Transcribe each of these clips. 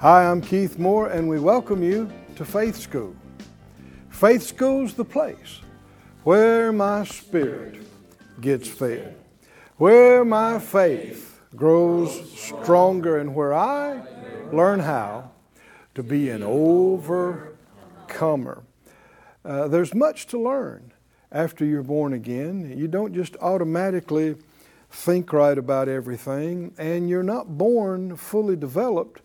Hi, I'm Keith Moore, and we welcome you to Faith School. Faith School's the place where my spirit gets fed, where my faith grows stronger, and where I learn how to be an overcomer. Uh, there's much to learn after you're born again. You don't just automatically think right about everything, and you're not born fully developed.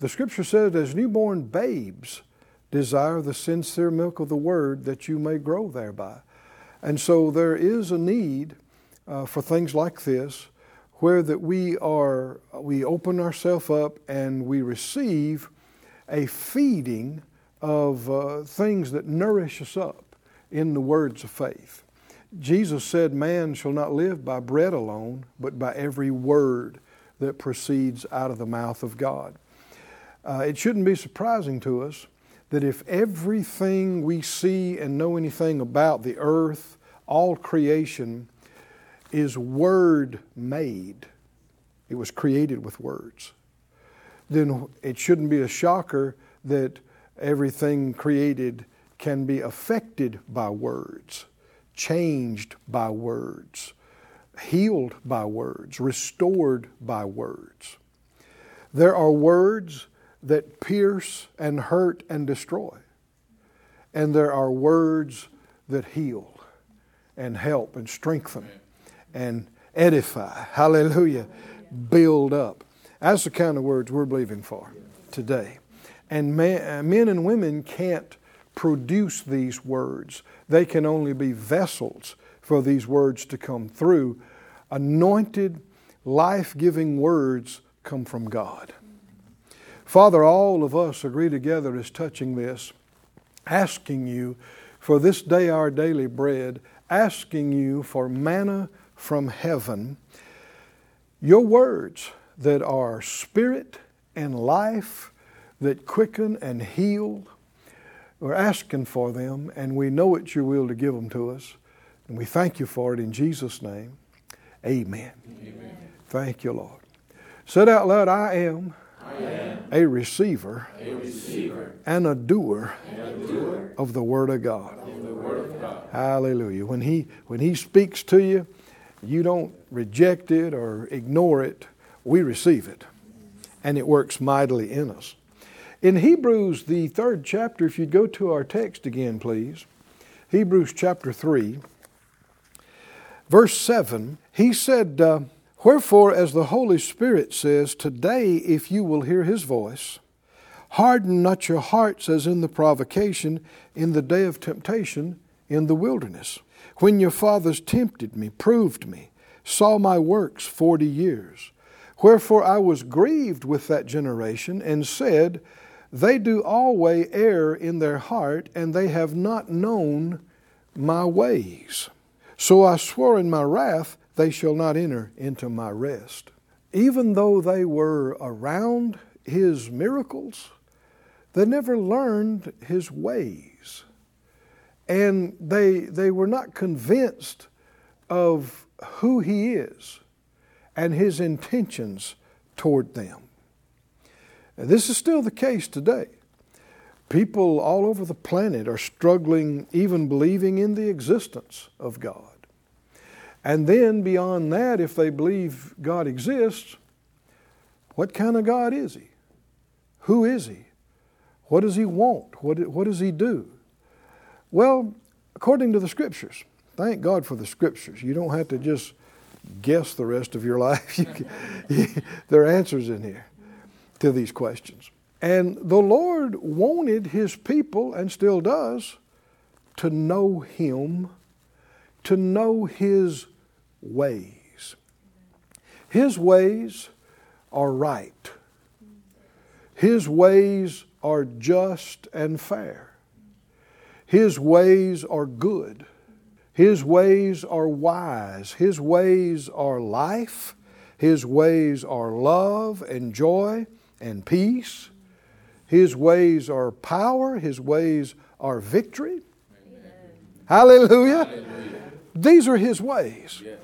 The scripture says, as newborn babes, desire the sincere milk of the word that you may grow thereby. And so there is a need uh, for things like this where that we are we open ourselves up and we receive a feeding of uh, things that nourish us up in the words of faith. Jesus said, Man shall not live by bread alone, but by every word that proceeds out of the mouth of God. Uh, it shouldn't be surprising to us that if everything we see and know anything about the earth, all creation, is word made, it was created with words, then it shouldn't be a shocker that everything created can be affected by words, changed by words, healed by words, restored by words. There are words that pierce and hurt and destroy. And there are words that heal and help and strengthen and edify. Hallelujah. Build up. That's the kind of words we're believing for today. And uh, men and women can't produce these words, they can only be vessels for these words to come through. Anointed, life giving words come from God. Father, all of us agree together as touching this, asking you for this day our daily bread, asking you for manna from heaven, your words that are spirit and life, that quicken and heal. We're asking for them, and we know it's your will to give them to us. And we thank you for it in Jesus' name. Amen. Amen. Thank you, Lord. Said out loud, I am, I am a, receiver a receiver and a doer, and a doer of the Word of God. of the Word of God. Hallelujah. When he, when he speaks to you, you don't reject it or ignore it. We receive it. And it works mightily in us. In Hebrews, the third chapter, if you'd go to our text again, please. Hebrews chapter 3, verse 7, he said, uh, Wherefore, as the Holy Spirit says, Today, if you will hear his voice, harden not your hearts as in the provocation in the day of temptation in the wilderness, when your fathers tempted me, proved me, saw my works forty years. Wherefore I was grieved with that generation, and said, They do always err in their heart, and they have not known my ways. So I swore in my wrath, They shall not enter into my rest. Even though they were around his miracles, they never learned his ways. And they, they were not convinced of who he is and his intentions toward them. And this is still the case today. People all over the planet are struggling, even believing in the existence of God. And then, beyond that, if they believe God exists, what kind of God is He? Who is He? What does He want? What, what does He do? Well, according to the Scriptures, thank God for the Scriptures. You don't have to just guess the rest of your life. Can, there are answers in here to these questions. And the Lord wanted His people, and still does, to know Him, to know His ways. His ways are right. His ways are just and fair. His ways are good. His ways are wise. His ways are life. His ways are love and joy and peace. His ways are power. His ways are victory. Hallelujah. Hallelujah. These are His ways. Yes.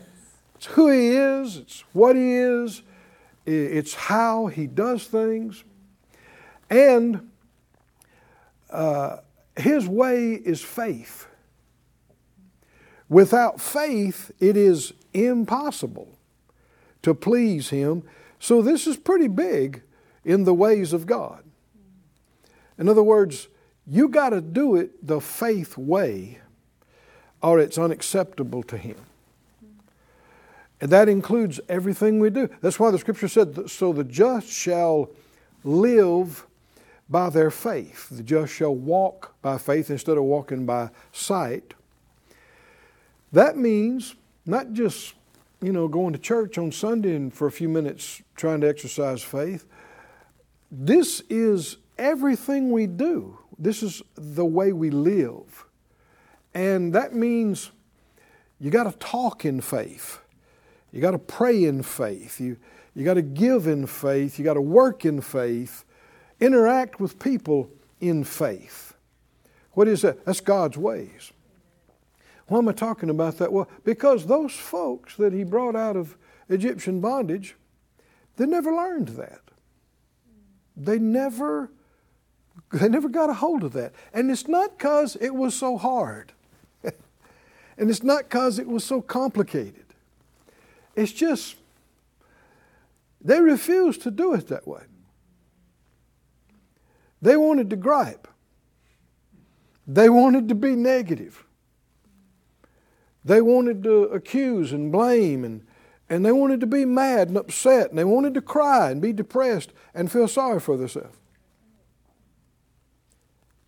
It's who He is, it's what He is, it's how He does things. And uh, His way is faith. Without faith, it is impossible to please Him. So, this is pretty big in the ways of God. In other words, you got to do it the faith way, or it's unacceptable to Him. And that includes everything we do. That's why the scripture said, So the just shall live by their faith. The just shall walk by faith instead of walking by sight. That means not just, you know, going to church on Sunday and for a few minutes trying to exercise faith. This is everything we do. This is the way we live. And that means you got to talk in faith. You got to pray in faith. You, you got to give in faith. You got to work in faith. Interact with people in faith. What is that? That's God's ways. Why am I talking about that? Well, because those folks that he brought out of Egyptian bondage, they never learned that. They never they never got a hold of that. And it's not because it was so hard. And it's not because it was so complicated. It's just they refused to do it that way. They wanted to gripe. They wanted to be negative. They wanted to accuse and blame and, and they wanted to be mad and upset and they wanted to cry and be depressed and feel sorry for themselves.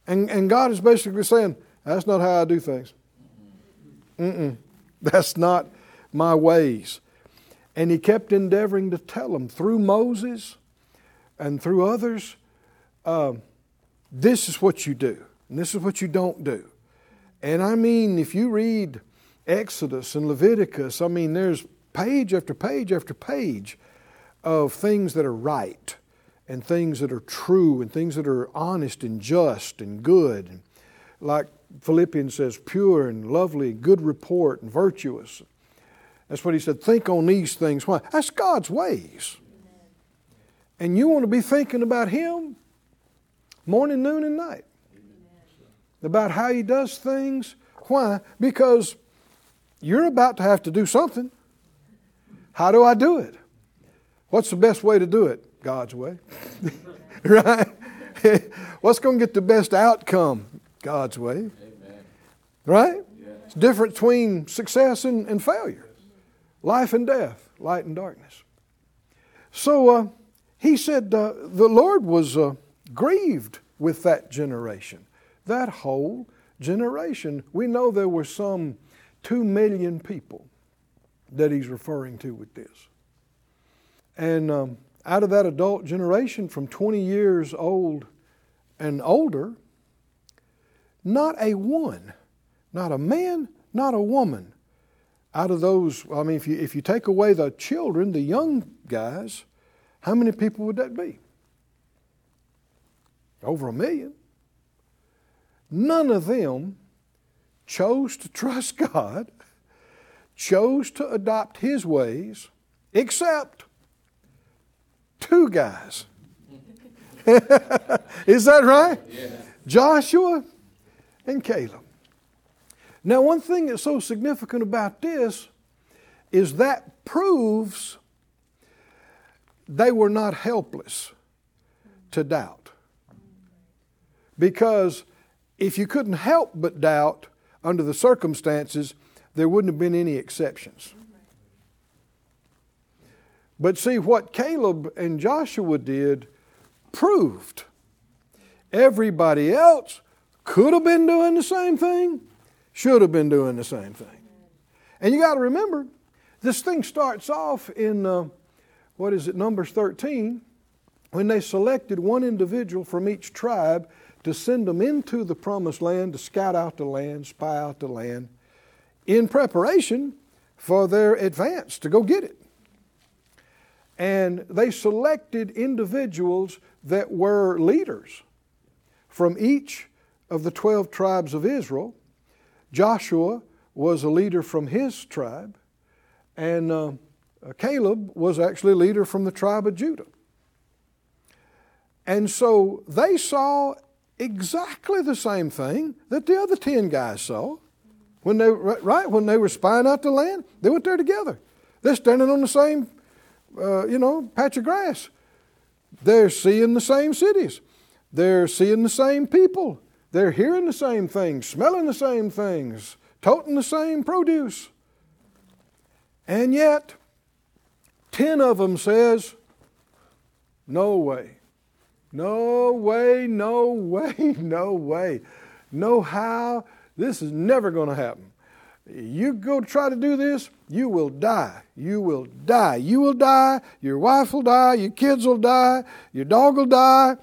And, and God is basically saying, that's not how I do things. Mm-mm. That's not my ways. And he kept endeavoring to tell them through Moses and through others um, this is what you do, and this is what you don't do. And I mean, if you read Exodus and Leviticus, I mean, there's page after page after page of things that are right and things that are true and things that are honest and just and good. Like Philippians says, pure and lovely, good report and virtuous. That's what he said. Think on these things. Why? That's God's ways. And you want to be thinking about Him morning, noon, and night. About how He does things. Why? Because you're about to have to do something. How do I do it? What's the best way to do it? God's way. right? What's going to get the best outcome? God's way. Amen. Right? Yes. It's different between success and, and failure, life and death, light and darkness. So uh, he said uh, the Lord was uh, grieved with that generation, that whole generation. We know there were some two million people that he's referring to with this. And um, out of that adult generation from 20 years old and older, not a one, not a man, not a woman. Out of those, I mean, if you, if you take away the children, the young guys, how many people would that be? Over a million. None of them chose to trust God, chose to adopt His ways, except two guys. Is that right? Yes. Joshua and Caleb. Now, one thing that's so significant about this is that proves they were not helpless to doubt. Because if you couldn't help but doubt under the circumstances, there wouldn't have been any exceptions. But see, what Caleb and Joshua did proved everybody else could have been doing the same thing, should have been doing the same thing. And you got to remember, this thing starts off in, uh, what is it, Numbers 13. when they selected one individual from each tribe to send them into the promised land to scout out the land, spy out the land, in preparation for their advance to go get it. And they selected individuals that were leaders from each of the 12 tribes of Israel. Joshua was a leader from his tribe, and uh, Caleb was actually a leader from the tribe of Judah. And so they saw exactly the same thing that the other 10 guys saw. When they, right, when they were spying out the land, they went there together. They're standing on the same, uh, you know, patch of grass. They're seeing the same cities. They're seeing the same people. They're hearing the same things, smelling the same things, toting the same produce. And yet, 10 of them says, no way. No way, no way, no way. No how. This is never going to happen. You go try to do this, you will die. You will die. You will die. Your wife will die. Your kids will die. Your dog will die.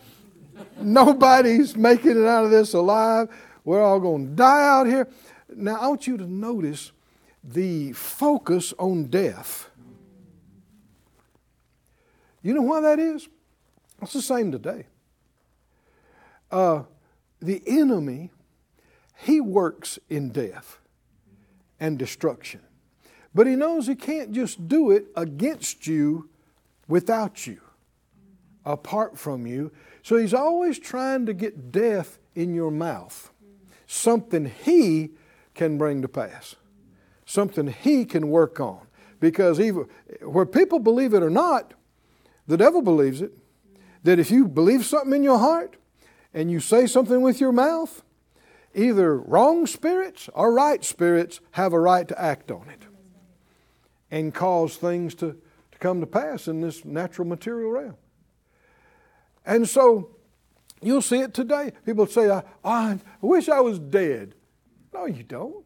Nobody's making it out of this alive. We're all going to die out here. Now, I want you to notice the focus on death. You know why that is? It's the same today. Uh, the enemy, he works in death and destruction. But he knows he can't just do it against you without you, apart from you. So he's always trying to get death in your mouth, something he can bring to pass, something he can work on. Because even where people believe it or not, the devil believes it. That if you believe something in your heart and you say something with your mouth, either wrong spirits or right spirits have a right to act on it and cause things to, to come to pass in this natural material realm. And so you'll see it today. People say, I, I wish I was dead. No, you don't.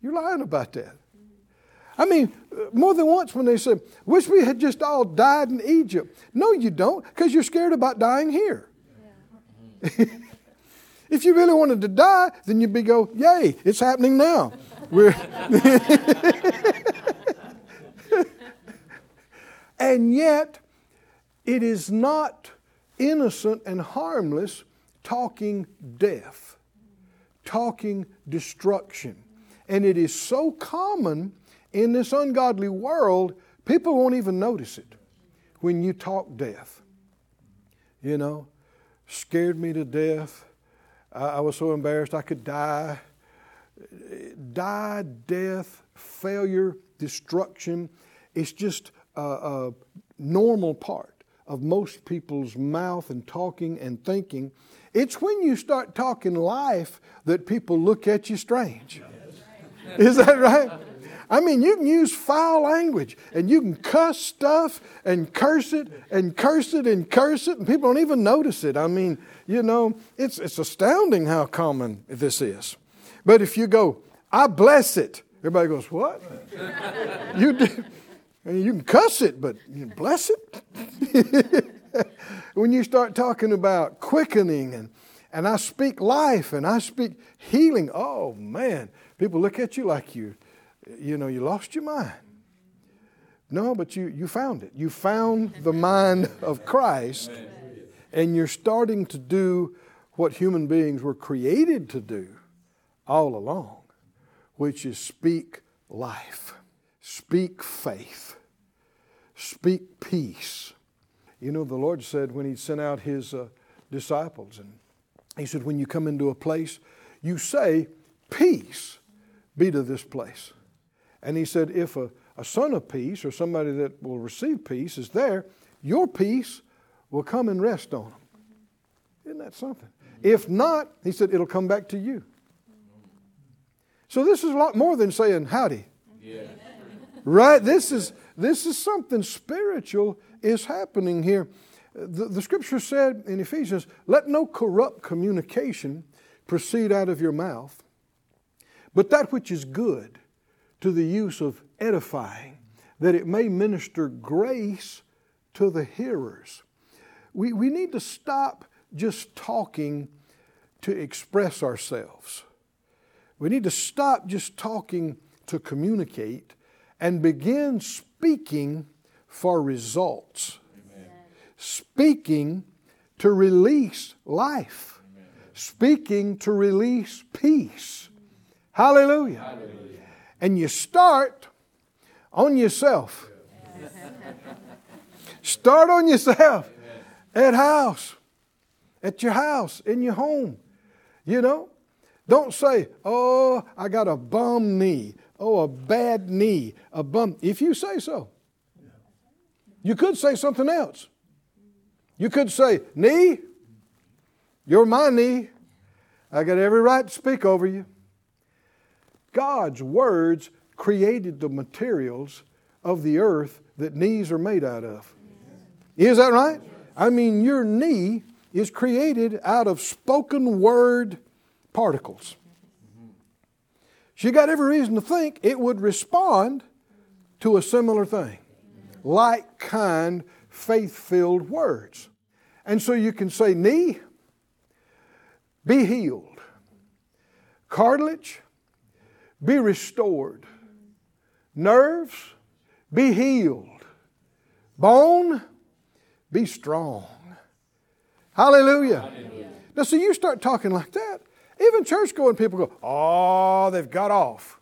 You're lying about that. I mean, uh, more than once when they say, wish we had just all died in Egypt. No, you don't, because you're scared about dying here. If you really wanted to die, then you'd be go, yay, it's happening now. We're and yet, it is not innocent and harmless talking death, talking destruction. And it is so common in this ungodly world, people won't even notice it when you talk death. You know, scared me to death. I, was so embarrassed I could die. Die, death, failure, destruction. It's just a, a normal part of most people's mouth and talking and thinking. It's when you start talking life that people look at you strange. Is that right? I mean, you can use foul language and you can cuss stuff and curse it and curse it and curse it, and people don't even notice it. I mean, you know, it's, it's astounding how common this is. But if you go, I bless it, everybody goes, What? you do. And you can cuss it, but bless it. when you start talking about quickening and, and I speak life and I speak healing, oh man, people look at you like you you know, you lost your mind. No, but you, you found it. You found the mind of Christ, and you're starting to do what human beings were created to do all along, which is speak life, speak faith, speak peace. You know, the Lord said when He sent out His uh, disciples, and He said, When you come into a place, you say, Peace be to this place. And he said, if a, a son of peace or somebody that will receive peace is there, your peace will come and rest on them. Isn't that something? If not, he said, it'll come back to you. So this is a lot more than saying howdy. Yeah. Right? This is this is something spiritual is happening here. The, the scripture said in Ephesians, let no corrupt communication proceed out of your mouth, but that which is good to the use of edifying, that it may minister grace to the hearers. we, we need to stop just talking to express ourselves. We need to stop just talking to communicate and begin speaking for results. Amen. Speaking to release life. Amen. Speaking to release peace. Hallelujah. Hallelujah. And you start on yourself. start on yourself Amen. at house, at your house, in your home. You know, don't say, oh, I got a bum knee. Oh, a bad knee. A bum. If you say so, you could say something else. You could say, knee, you're my knee. I got every right to speak over you. God's words created the materials of the earth that knees are made out of. Is that right? I mean, your knee is created out of spoken word particles. She got every reason to think it would respond to a similar thing, like kind, faith filled words. And so you can say, knee, be healed, cartilage, be restored, nerves, be healed, bone, be strong. Hallelujah. Hallelujah. Now, see, you start talking like that, even church going people go, oh, they've got off.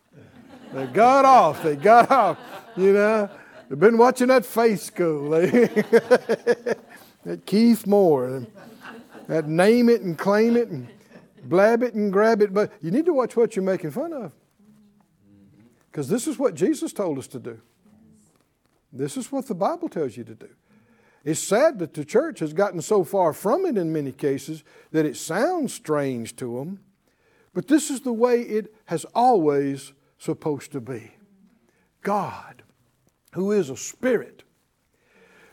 They got off. They got off. You know, they've been watching that faith school. that Keith Moore. That name it and claim it and blab it and grab it. But you need to watch what you're making fun of. Because this is what Jesus told us to do. This is what the Bible tells you to do. It's sad that the church has gotten so far from it in many cases that it sounds strange to them, but this is the way it has always supposed to be. God, who is a spirit,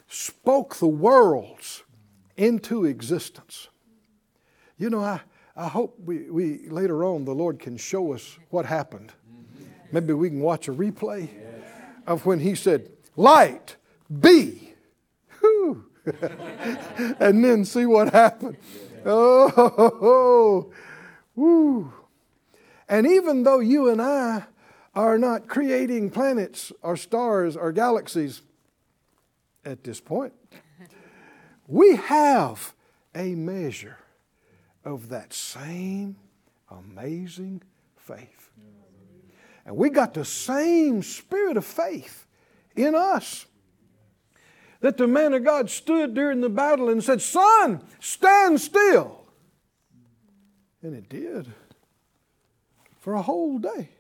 spoke the worlds into existence. You know, I, I hope we, we later on the Lord can show us what happened. Maybe we can watch a replay of when He said, Light, be and then see what happened. Oh, oh, oh, woo. And even though you and I are not creating planets or stars or galaxies at this point, we have a measure of that same amazing faith. And we got the same spirit of faith in us that the man of God stood during the battle and said, Sun, stand still. And it did for a whole day.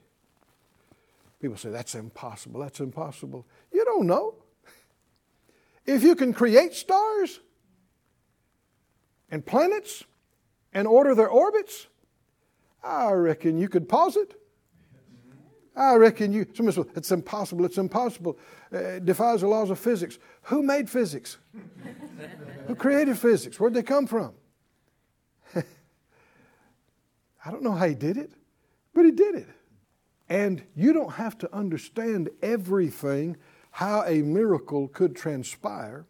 People say, That's impossible. That's impossible. You don't know. If you can create stars and planets and order their orbits, I reckon you could pause it I reckon you, somebody says, it's impossible, it's impossible. Uh, it defies the laws of physics. Who made physics? Who created physics? Where'd they come from? I don't know how he did it, but he did it. And you don't have to understand everything, how a miracle could transpire,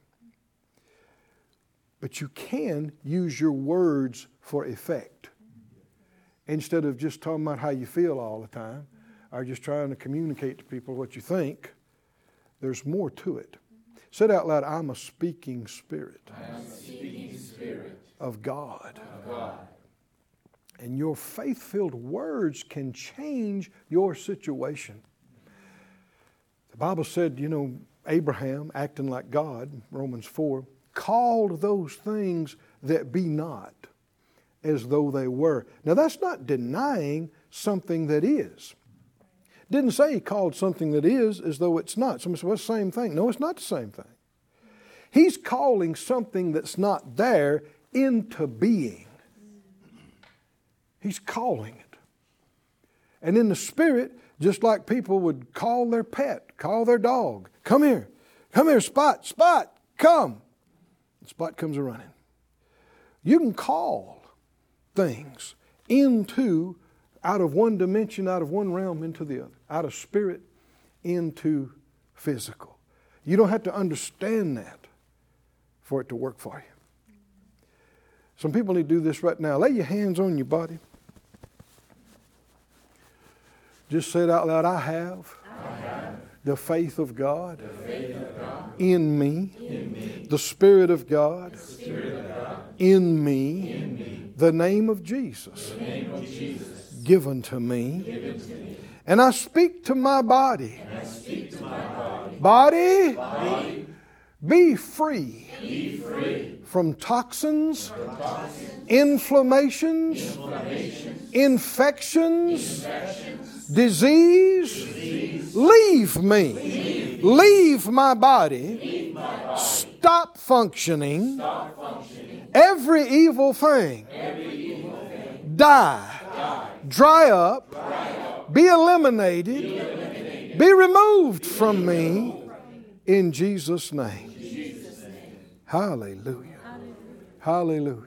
but you can use your words for effect instead of just talking about how you feel all the time are just trying to communicate to people what you think. There's more to it. Said out loud, I'm a speaking spirit, a speaking spirit of, God. of God. And your faith filled words can change your situation. The Bible said, you know, Abraham, acting like God, Romans 4, called those things that be not as though they were. Now, that's not denying something that is. Didn't say he called something that is as though it's not. Somebody said, well, the same thing. No, it's not the same thing. He's calling something that's not there into being. He's calling it. And in the spirit, just like people would call their pet, call their dog, come here, come here, Spot, Spot, come. And Spot comes a running. You can call things into out of one dimension, out of one realm into the other, out of spirit into physical. You don't have to understand that for it to work for you. Some people need to do this right now. Lay your hands on your body. Just say it out loud I have, I have the faith of God, faith of God in, me, in me, the Spirit of God, Spirit of God in me, in me, the name of Jesus, name of Jesus given to me. given to me. And I speak to my body. Body, be free from toxins, inflammations, infections, disease. Leave me. Leave my body. Stop functioning. Every evil thing die, dry up, dry up, be eliminated, be eliminated. be removed from me in Jesus' name. Jesus' name. Hallelujah. Hallelujah.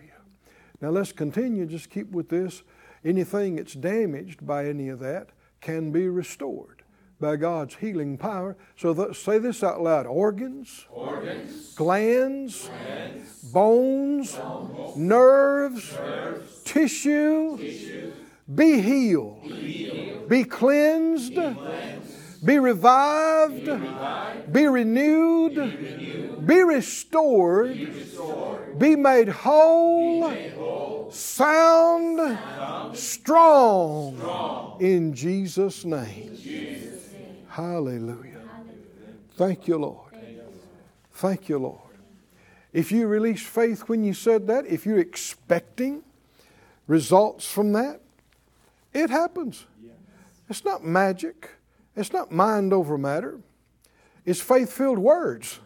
Now let's continue. Just keep with this. Anything that's damaged by any of that can be restored by God's healing power. So say this out loud organs, Organs, glands, glands, bones, bones, nerves, nerves, tissue, tissue, be healed, be healed, be cleansed, cleansed, be revived, revived, be renewed, renewed, be restored, restored, be made whole, made whole, sound, sound, strong. strong. in Jesus' name. In Jesus' name. Hallelujah. Thank you, Lord. Thank you, Lord. If you released faith when you said that, if you're expecting results from that, it happens. It's not magic. It's not mind over matter. It's faith filled words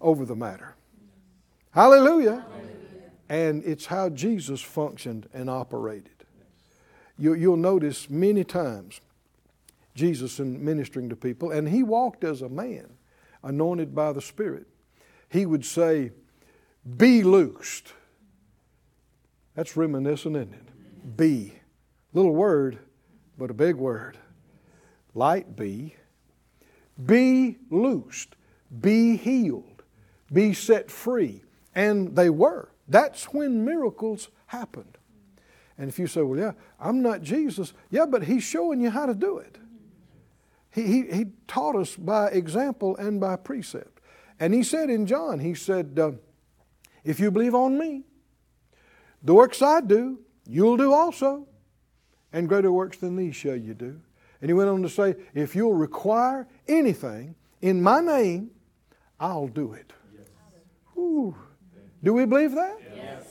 over the matter. Hallelujah. And it's how Jesus functioned and operated. You, you'll notice many times Jesus in ministering to people, and he walked as a man anointed by the Spirit. He would say, Be loosed. That's reminiscent, isn't it? Be. Little word, but a big word. Light be. Be loosed. Be healed. Be set free. And they were. That's when miracles happened. And if you say, well, yeah, I'm not Jesus, yeah, but He's showing you how to do it. He, he, he taught us by example and by precept. And He said in John, He said, uh, if you believe on me, the works I do, you'll do also. And greater works than these shall you do. And He went on to say, if you'll require anything in my name, I'll do it. Ooh. Do we believe that? Yes.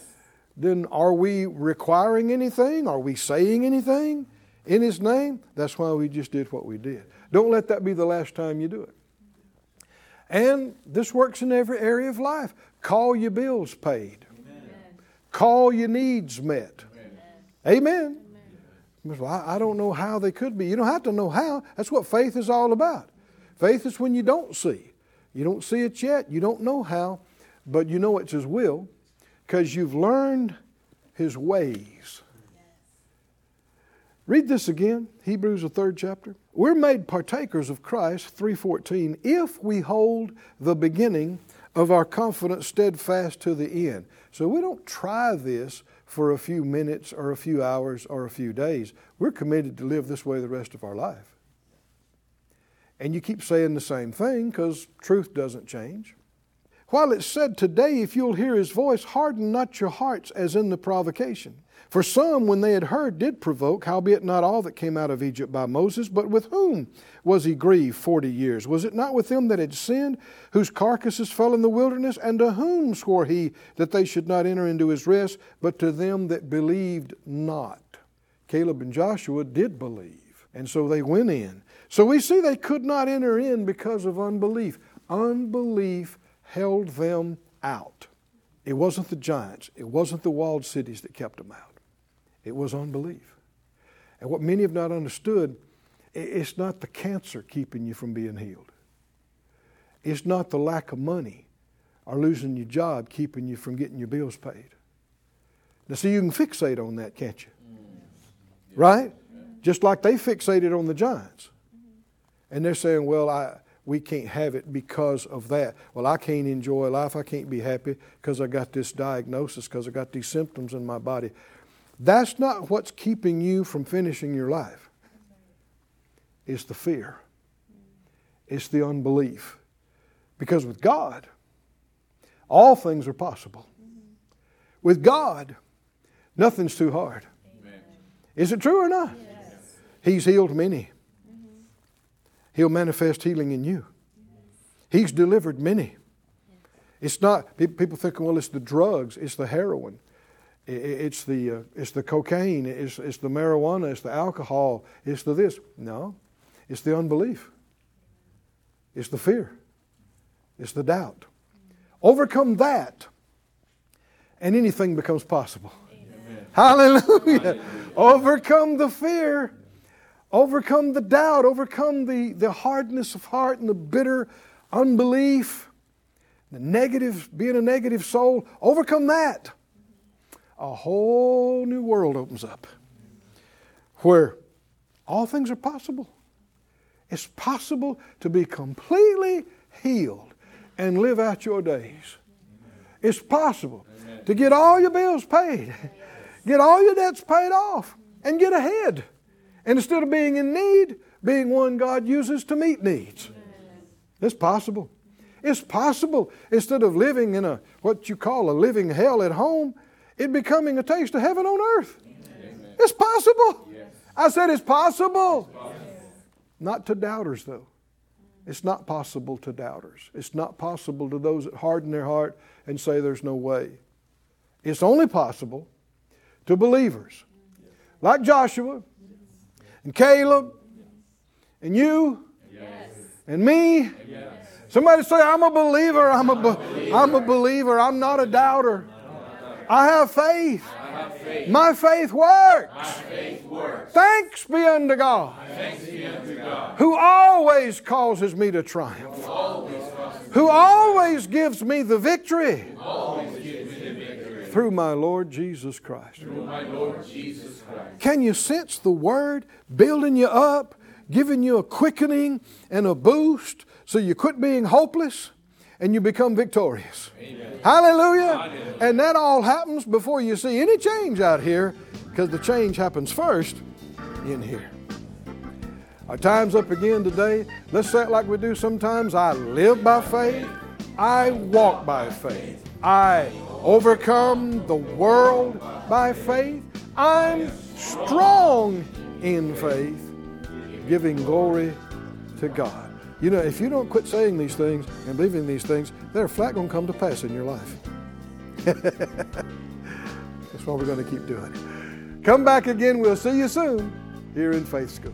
then are we requiring anything? Are we saying anything in His name? That's why we just did what we did. Don't let that be the last time you do it. And this works in every area of life. Call your bills paid, call your needs met. Amen. Well, I don't know how they could be. You don't have to know how. That's what faith is all about. Faith is when you don't see. You don't see it yet. You don't know how, but you know it's His will because you've learned His ways. Read this again, Hebrews the third chapter. We're made partakers of Christ, 3:14, if we hold the beginning of our confidence steadfast to the end. So we don't try this for a few minutes or a few hours or a few days. We're committed to live this way the rest of our life. And you keep saying the same thing because truth doesn't change. While it's said today, if you'll hear his voice, harden not your hearts as in the provocation. For some, when they had heard, did provoke, howbeit not all that came out of Egypt by Moses, but with whom was he grieved forty years? Was it not with them that had sinned, whose carcasses fell in the wilderness? And to whom swore he that they should not enter into his rest, but to them that believed not? Caleb and Joshua did believe, and so they went in. So we see they could not enter in because of unbelief. Unbelief held them out. It wasn't the giants, it wasn't the walled cities that kept them out. It was unbelief. And what many have not understood, it's not the cancer keeping you from being healed. It's not the lack of money or losing your job keeping you from getting your bills paid. Now, see, you can fixate on that, can't you? Mm-hmm. Right? Just like they fixated on the giants. And they're saying, well, I, we can't have it because of that. Well, I can't enjoy life. I can't be happy because I got this diagnosis, because I got these symptoms in my body. That's not what's keeping you from finishing your life. It's the fear, it's the unbelief. Because with God, all things are possible. With God, nothing's too hard. Amen. Is it true or not? Yes. He's healed many. He'll manifest healing in you. He's delivered many. It's not, people think, well, it's the drugs, it's the heroin, it's the, uh, it's the cocaine, it's, it's the marijuana, it's the alcohol, it's the this. No, it's the unbelief, it's the fear, it's the doubt. Overcome that, and anything becomes possible. Amen. Hallelujah. Hallelujah. Overcome the fear Overcome the doubt, overcome the, the hardness of heart and the bitter unbelief, the negative, being a negative soul. Overcome that. A whole new world opens up where all things are possible. It's possible to be completely healed and live out your days. It's possible Amen. to get all your bills paid, get all your debts paid off, and get ahead. And instead of being in need, being one God uses to meet needs. It's possible. It's possible instead of living in a what you call a living hell at home, it becoming a taste of heaven on earth. Amen. It's possible. Yes. I said it's possible. It's possible. Not to doubters though. It's not possible to doubters. It's not possible to those that harden their heart and say there's no way. It's only possible to believers. Like Joshua, and Caleb and you yes. and me. Yes. Somebody say, I'm a believer. I'm a, be- I'm a believer. I'm not a doubter. I have faith. faith. My, faith works. My faith works. Thanks be unto God. Be unto God. Who always causes me to triumph. Who always, Who always gives me the victory through my Lord Jesus Christ. Through my Lord Jesus Christ. Can you sense the Word building you up, giving you a quickening and a boost so you quit being hopeless and you become victorious? Amen. Hallelujah. Hallelujah. And that all happens before you see any change out here because the change happens first in here. Our time's up again today. Let's say it like we do sometimes. I live by faith. I walk by faith. I overcome the world by faith. I'm strong in faith, giving glory to God. You know, if you don't quit saying these things and believing these things, they're flat going to come to pass in your life. That's why we're going to keep doing it. Come back again. We'll see you soon here in Faith School.